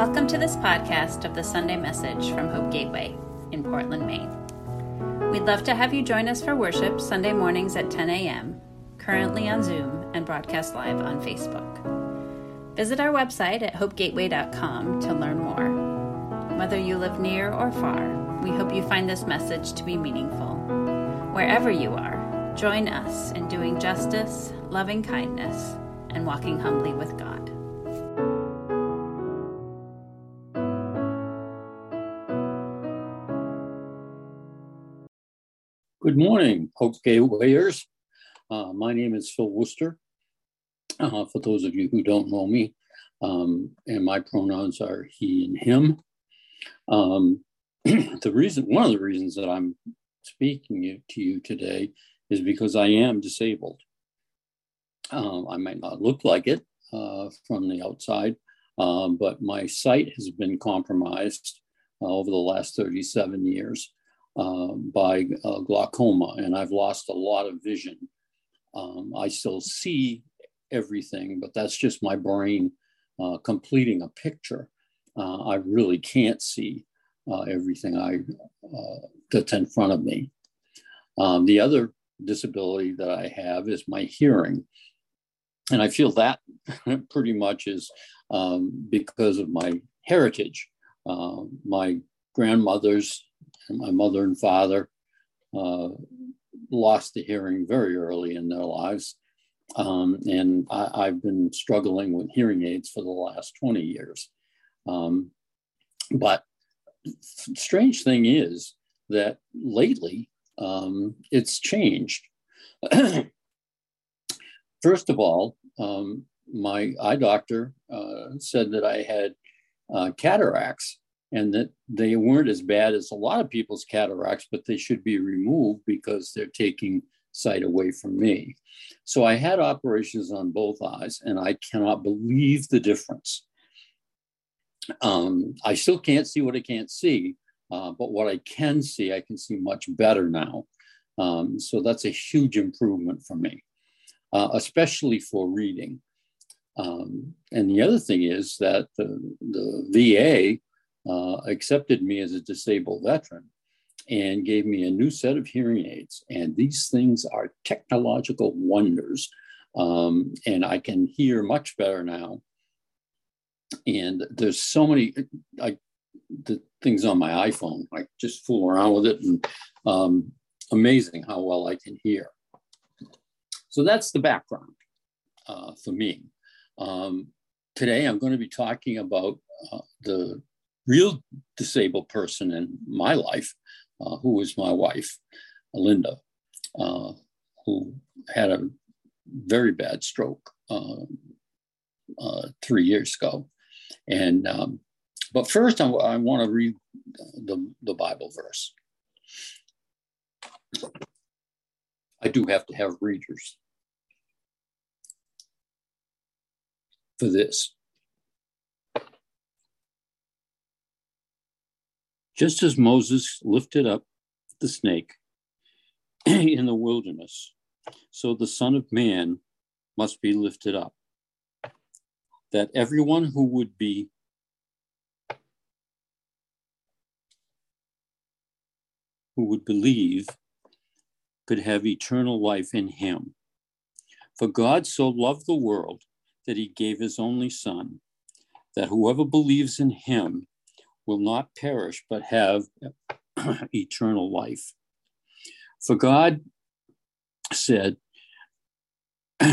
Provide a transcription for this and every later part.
Welcome to this podcast of the Sunday message from Hope Gateway in Portland, Maine. We'd love to have you join us for worship Sunday mornings at 10 a.m., currently on Zoom and broadcast live on Facebook. Visit our website at hopegateway.com to learn more. Whether you live near or far, we hope you find this message to be meaningful. Wherever you are, join us in doing justice, loving kindness, and walking humbly with God. Good morning, Hope Gatewayers. Uh, my name is Phil Worcester. Uh, for those of you who don't know me, um, and my pronouns are he and him. Um, the reason, one of the reasons that I'm speaking to you today is because I am disabled. Um, I might not look like it uh, from the outside, um, but my sight has been compromised uh, over the last 37 years. Uh, by uh, glaucoma, and I've lost a lot of vision. Um, I still see everything, but that's just my brain uh, completing a picture. Uh, I really can't see uh, everything I that's in front of me. Um, the other disability that I have is my hearing. And I feel that pretty much is um, because of my heritage. Uh, my grandmother's my mother and father uh, lost the hearing very early in their lives. Um, and I, have been struggling with hearing aids for the last 20 years. Um, but strange thing is that lately um, it's changed. First of all, um, my eye doctor uh, said that I had uh, cataracts and that they weren't as bad as a lot of people's cataracts, but they should be removed because they're taking sight away from me. So I had operations on both eyes, and I cannot believe the difference. Um, I still can't see what I can't see, uh, but what I can see, I can see much better now. Um, so that's a huge improvement for me, uh, especially for reading. Um, and the other thing is that the, the VA uh, accepted me as a disabled veteran and gave me a new set of hearing aids. And these things are technological wonders. Um, and I can hear much better now. And there's so many I, the things on my iPhone. I just fool around with it, and um, amazing how well I can hear. So that's the background uh, for me. Um, today, I'm going to be talking about uh, the real disabled person in my life, uh, who was my wife, Linda, uh, who had a very bad stroke uh, uh three years ago. And um, but first, I, I want to read the, the Bible verse. I do have to have readers for this. Just as Moses lifted up the snake in the wilderness, so the Son of Man must be lifted up, that everyone who would be who would believe could have eternal life in him. For God so loved the world that he gave his only Son, that whoever believes in him will not perish but have eternal life. For God said,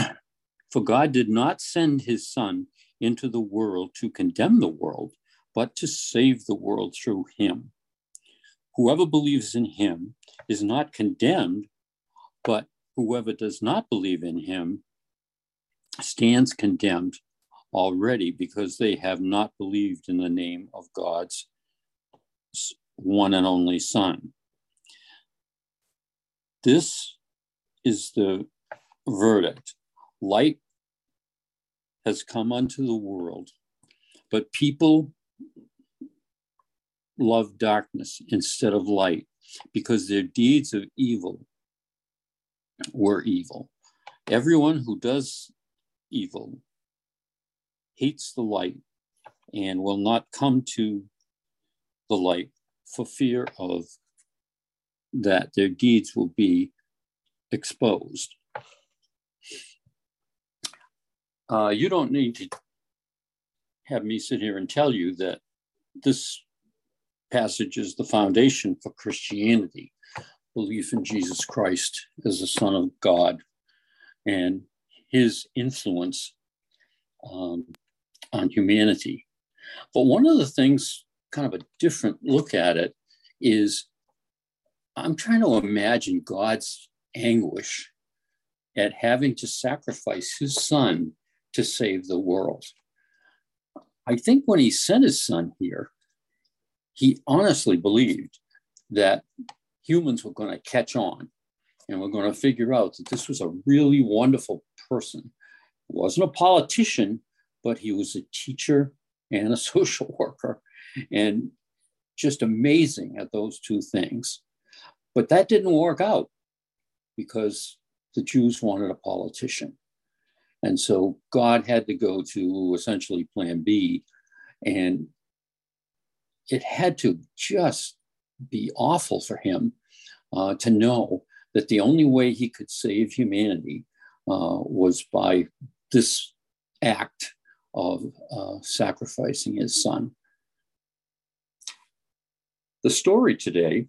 For God did not send his Son into the world to condemn the world, but to save the world through him. Whoever believes in him is not condemned, but whoever does not believe in him stands condemned already because they have not believed in the name of God's one and only Son. This is the verdict. Light has come unto the world, but people love darkness instead of light because their deeds of evil were evil. Everyone who does evil hates the light and will not come to the light for fear of that their deeds will be exposed. Uh, you don't need to have me sit here and tell you that this passage is the foundation for Christianity belief in Jesus Christ as the Son of God and his influence um, on humanity. But one of the things, kind of a different look at it, is I'm trying to imagine God's anguish at having to sacrifice his son to save the world. I think when he sent his son here, he honestly believed that humans were going to catch on and we're going to figure out that this was a really wonderful person. He wasn't a politician, but he was a teacher and a social worker, and just amazing at those two things. But that didn't work out because the Jews wanted a politician. And so God had to go to essentially plan B. And it had to just be awful for him uh, to know that the only way he could save humanity uh, was by this act of uh, sacrificing his son. The story today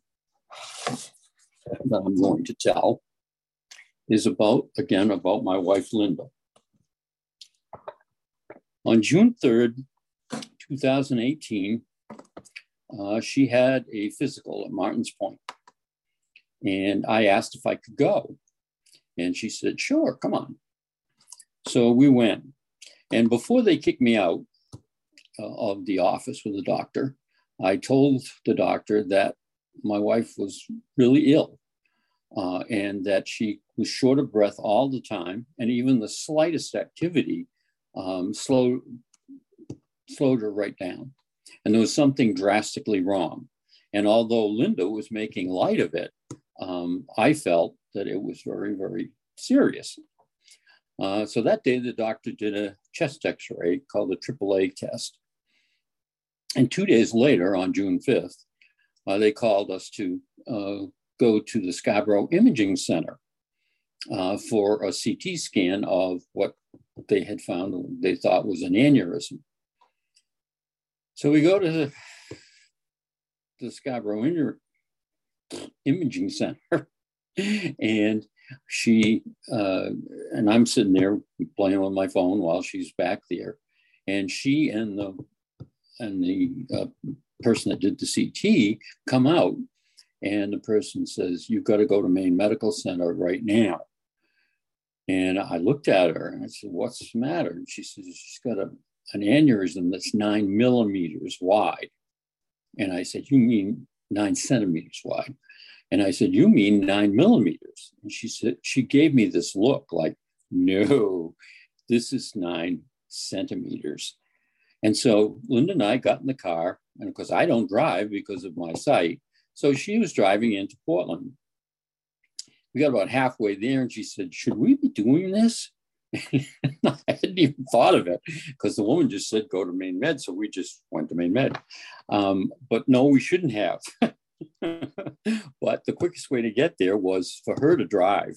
that I'm going to tell is about, again, about my wife, Linda. On June 3rd, 2018, uh, she had a physical at Martins Point. And I asked if I could go. And she said, sure, come on. So we went. And before they kicked me out uh, of the office with the doctor, I told the doctor that my wife was really ill uh, and that she was short of breath all the time. And even the slightest activity um, slowed, slowed her right down. And there was something drastically wrong. And although Linda was making light of it, um, I felt that it was very, very serious. Uh, so that day, the doctor did a chest x ray called the AAA test. And two days later, on June 5th, uh, they called us to uh, go to the Scarborough Imaging Center uh, for a CT scan of what they had found they thought was an aneurysm. So we go to the, the Scarborough Imaging Center, and she uh, and I'm sitting there playing on my phone while she's back there, and she and the and the uh, person that did the CT come out, and the person says, "You've got to go to Maine Medical Center right now." And I looked at her and I said, "What's the matter?" And she says, "She's got a, an aneurysm that's nine millimeters wide." And I said, "You mean nine centimeters wide?" And I said, You mean nine millimeters? And she said, She gave me this look like, No, this is nine centimeters. And so Linda and I got in the car, and of course, I don't drive because of my sight. So she was driving into Portland. We got about halfway there, and she said, Should we be doing this? I hadn't even thought of it because the woman just said go to Maine Med, so we just went to Maine Med. Um, but no, we shouldn't have. but the quickest way to get there was for her to drive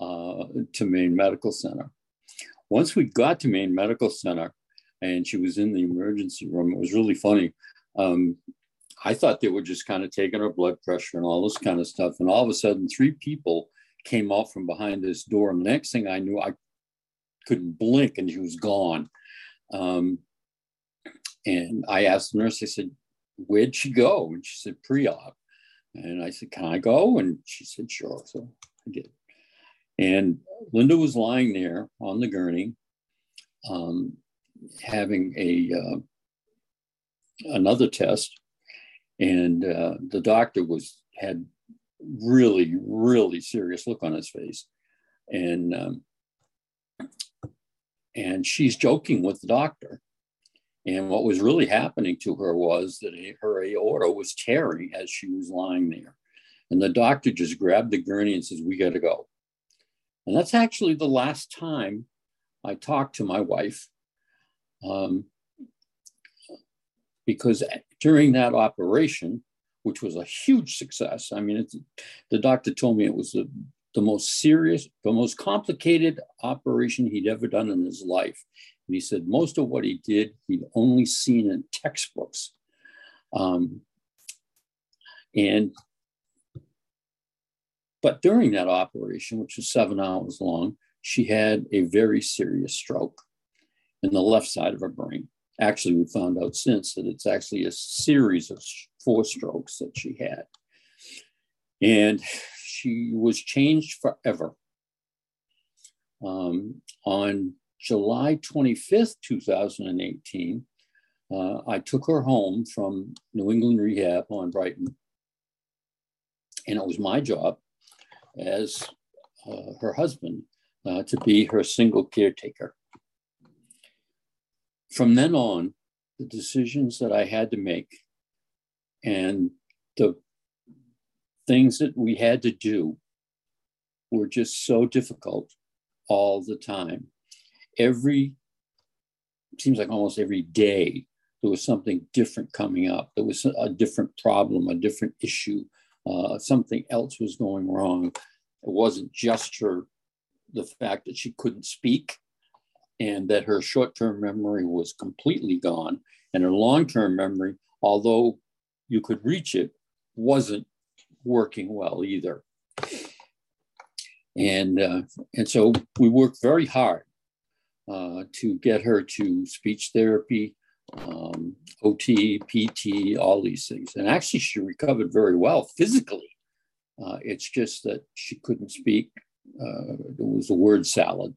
uh, to Maine Medical Center. Once we got to Maine Medical Center and she was in the emergency room, it was really funny. Um, I thought they were just kind of taking her blood pressure and all this kind of stuff. And all of a sudden, three people came out from behind this door. And the next thing I knew, I couldn't blink and she was gone. Um, and I asked the nurse, I said, where'd she go? And she said, pre-op. And I said, can I go? And she said, sure. So I did. And Linda was lying there on the gurney, um, having a uh, another test, and uh, the doctor was had really, really serious look on his face, and um, and she's joking with the doctor, and what was really happening to her was that her aorta was tearing as she was lying there. And the doctor just grabbed the gurney and says, We got to go. And that's actually the last time I talked to my wife. Um, because during that operation, which was a huge success, I mean, the doctor told me it was the, the most serious, the most complicated operation he'd ever done in his life. And he said most of what he did, he'd only seen in textbooks. Um, and but during that operation, which was seven hours long, she had a very serious stroke in the left side of her brain. Actually, we found out since that it's actually a series of four strokes that she had. And she was changed forever. Um, on July 25th, 2018, uh, I took her home from New England Rehab on Brighton. And it was my job as uh, her husband uh, to be her single caretaker. From then on, the decisions that I had to make and the things that we had to do were just so difficult all the time. Every, seems like almost every day, there was something different coming up. There was a different problem, a different issue, uh, something else was going wrong. It wasn't just her, the fact that she couldn't speak and that her short term memory was completely gone. And her long term memory, although you could reach it, wasn't working well either. And, uh, and so we worked very hard uh, to get her to speech therapy, um, OT, PT, all these things. And actually, she recovered very well physically. Uh, it's just that she couldn't speak. Uh, it was a word salad,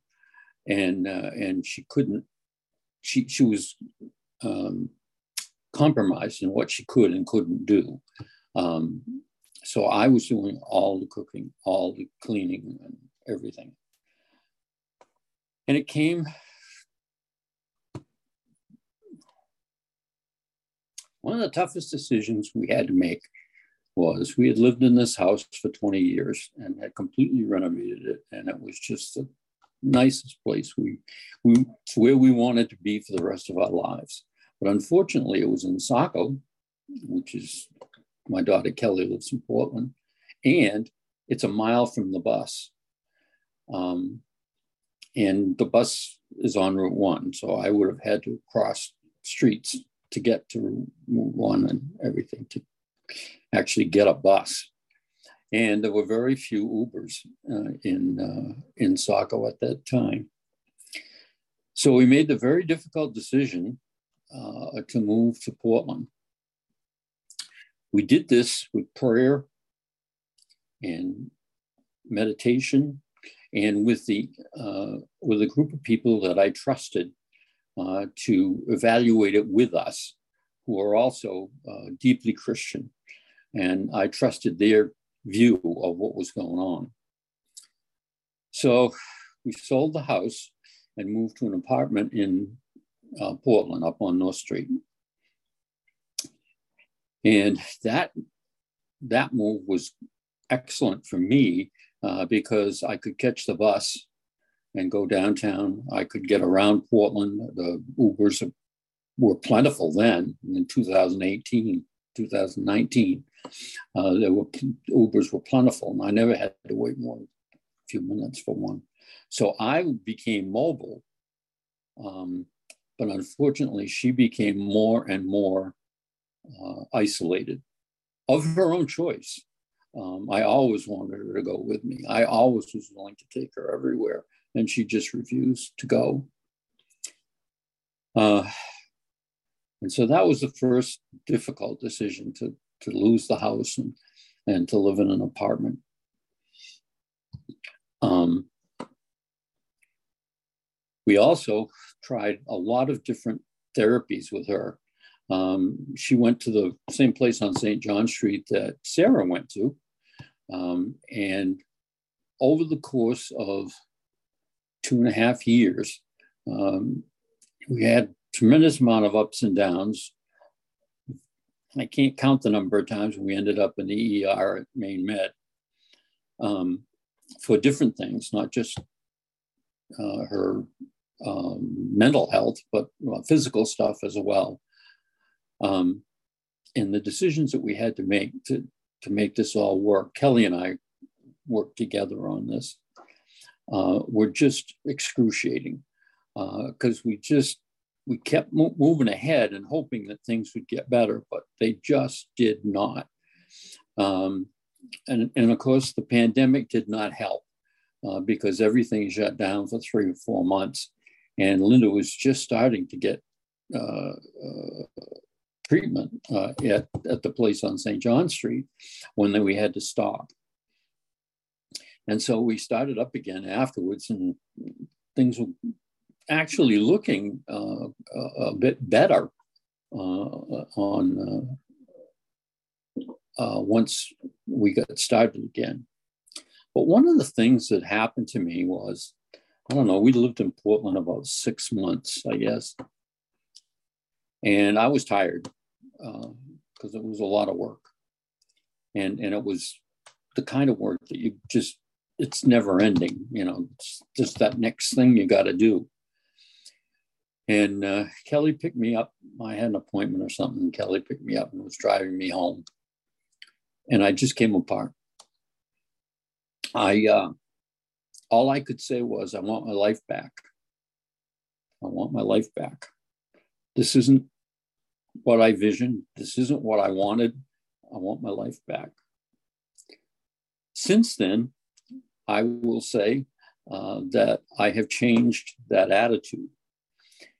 and uh, and she couldn't. She she was um, compromised in what she could and couldn't do. Um, so I was doing all the cooking, all the cleaning, and everything. And it came one of the toughest decisions we had to make was we had lived in this house for 20 years and had completely renovated it. And it was just the nicest place. We, we, it's where we wanted to be for the rest of our lives. But unfortunately, it was in Saco, which is my daughter Kelly lives in Portland, and it's a mile from the bus. Um, and the bus is on Route One, so I would have had to cross streets to get to Route One and everything to actually get a bus. And there were very few Ubers uh, in uh, in Saco at that time. So we made the very difficult decision uh, to move to Portland. We did this with prayer and meditation, and with the uh, with a group of people that I trusted uh, to evaluate it with us, who are also uh, deeply Christian. And I trusted their view of what was going on. So we sold the house and moved to an apartment in uh, Portland up on North Street. And that, that move was excellent for me uh, because I could catch the bus and go downtown. I could get around Portland. The Ubers were plentiful then in 2018, 2019. Uh, there were Ubers were plentiful, and I never had to wait more than a few minutes for one. So I became mobile, um, but unfortunately, she became more and more uh, isolated of her own choice. Um, I always wanted her to go with me. I always was willing to take her everywhere and she just refused to go. Uh, and so that was the first difficult decision to, to lose the house and, and to live in an apartment. Um, we also tried a lot of different therapies with her. Um, she went to the same place on St. John Street that Sarah went to. Um, and over the course of two and a half years. Um, we had tremendous amount of ups and downs. I can't count the number of times we ended up in the ER at Maine Med um, for different things, not just uh, her um, mental health, but physical stuff as well. Um, and the decisions that we had to make to, to make this all work, Kelly and I worked together on this, uh, were just excruciating because uh, we just we kept mo- moving ahead and hoping that things would get better, but they just did not. Um, and, and of course, the pandemic did not help uh, because everything shut down for three or four months. And Linda was just starting to get uh, uh, treatment uh, at, at the place on St. John Street when we had to stop. And so we started up again afterwards, and things were actually looking uh, a, bit better uh, on uh, uh, once we got started again. But one of the things that happened to me was, I don't know, we lived in Portland about six months, I guess. And I was tired because uh, it was a lot of work. And, and it was the kind of work that you just, it's never ending, you know, it's just that next thing you got to do. And uh, Kelly picked me up. I had an appointment or something. Kelly picked me up and was driving me home. And I just came apart. I, uh, all I could say was, I want my life back. I want my life back. This isn't what I visioned. This isn't what I wanted. I want my life back. Since then, I will say uh, that I have changed that attitude.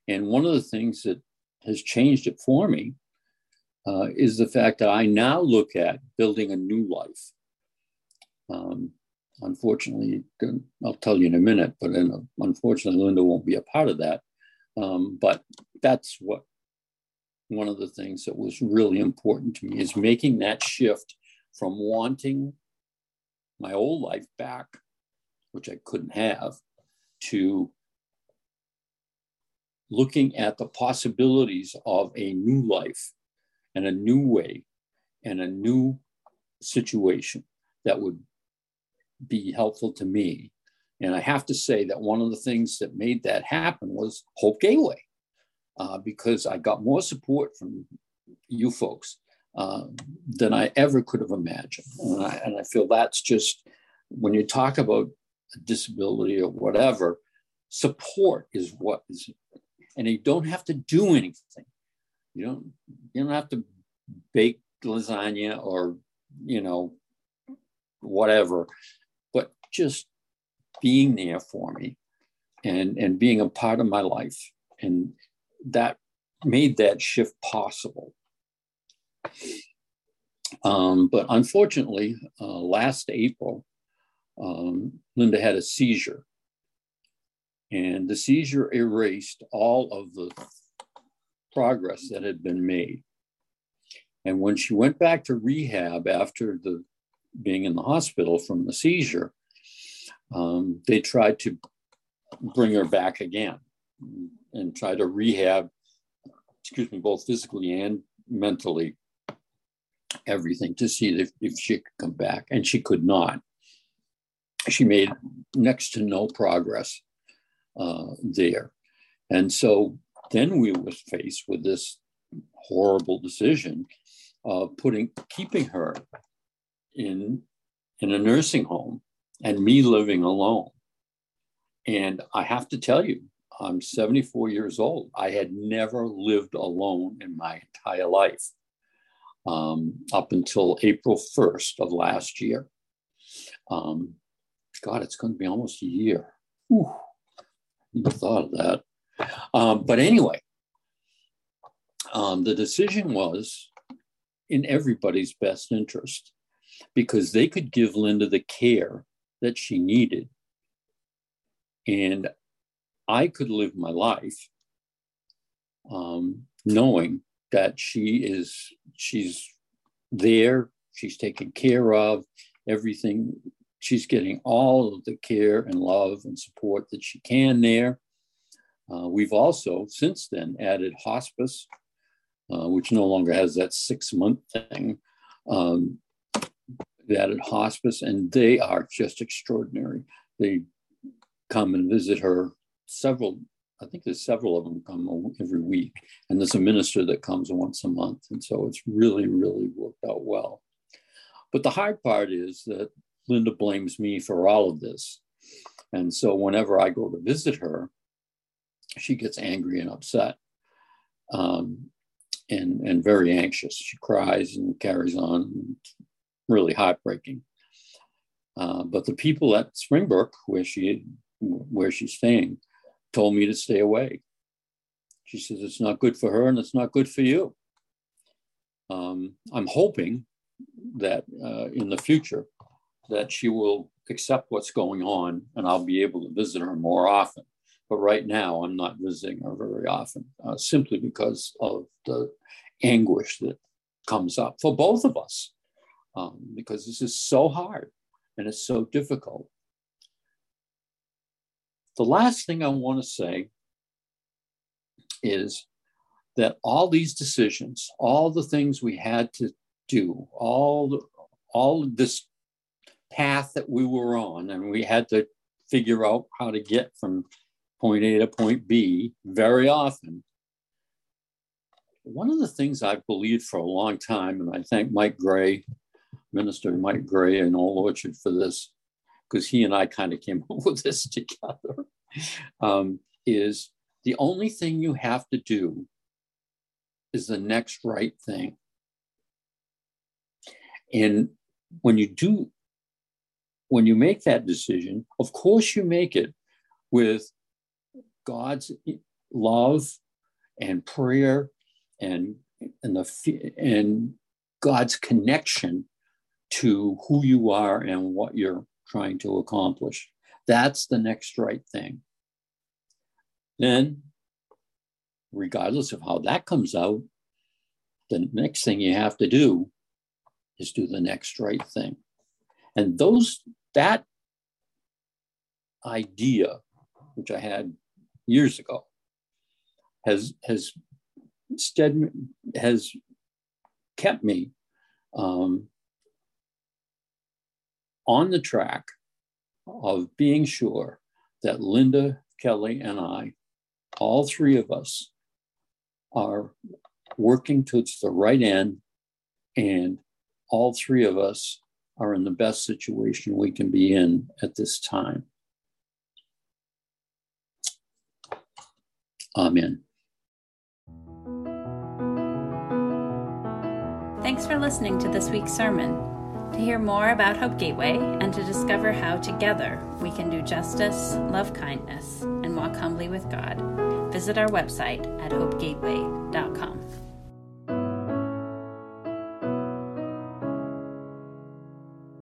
And one of the things that has changed it for me uh, is the fact that I now look at building a new life. Um, unfortunately, I'll tell you in a minute, but a, unfortunately, Linda won't be a part of that. Um, but that's what one of the things that was really important to me is making that shift from wanting my old life back, which I couldn't have, to looking at the possibilities of a new life and a new way and a new situation that would be helpful to me. And I have to say that one of the things that made that happen was Hope Gateway, uh, because I got more support from you folks uh, than I ever could have imagined. And I, and I feel that's just when you talk about a disability or whatever, support is what is and you don't have to do anything. You don't you don't have to bake lasagna or you know whatever, but just being there for me and and being a part of my life and that made that shift possible. Um, but unfortunately, uh, last April, um, Linda had a seizure and the seizure erased all of the progress that had been made. And when she went back to rehab after the being in the hospital from the seizure, um, they tried to bring her back again and try to rehab, excuse me, both physically and mentally, everything to see if, if she could come back. And she could not. She made next to no progress uh, there. And so then we were faced with this horrible decision of putting keeping her in in a nursing home and me living alone. And I have to tell you, I'm 74 years old. I had never lived alone in my entire life um, up until April 1st of last year. Um, God, it's going to be almost a year. Whew thought of that. Um, but anyway, um, the decision was in everybody's best interest because they could give Linda the care that she needed. And I could live my life um, knowing that she is, she's there, she's taken care of, everything she's getting all of the care and love and support that she can there. Uh, we've also since then added hospice, uh, which no longer has that six month thing. Um, added hospice, and they are just extraordinary. They come and visit her several I think there's several of them come every week, and there's a minister that comes once a month, and so it's really, really worked out well. But the hard part is that Linda blames me for all of this, and so whenever I go to visit her, she gets angry and upset, um, and and very anxious. She cries and carries on, really heartbreaking. Uh, but the people at Springbrook, where she where she's staying, told me to stay away. She says it's not good for her and it's not good for you. Um, I'm hoping that uh, in the future that she will accept what's going on and I'll be able to visit her more often. But right now, I'm not visiting her very often, uh, simply because of the anguish that comes up for both of us, um, because this is so hard and it's so difficult. The last thing I want to say is that all these decisions, all the things we had to do, all all this path that we were on, and we had to figure out how to get from point A to point B very often. One of the things I've believed for a long time, and I thank Mike Gray, Minister Mike Gray and Old Orchard for this, because he and I kind of came up with this together, um, is the only thing you have to do is the next right thing. And when you do, when you make that decision, of course you make it with God's love and prayer and and the and God's connection to who you are and what you're trying to accomplish. That's the next right thing. Then, regardless of how that comes out, the next thing you have to do is do the next right thing. And those that idea, which I had years ago, has has stead has kept me um, on the track of being sure that Linda, Kelly, and I, all three of us, are working towards the right end, and all three of us are in the best situation we can be in at this time. Amen. Thanks for listening to this week's sermon. To hear more about Hope Gateway and to discover how together we can do justice, love kindness, and walk humbly with God, visit our website at hopegateway.org.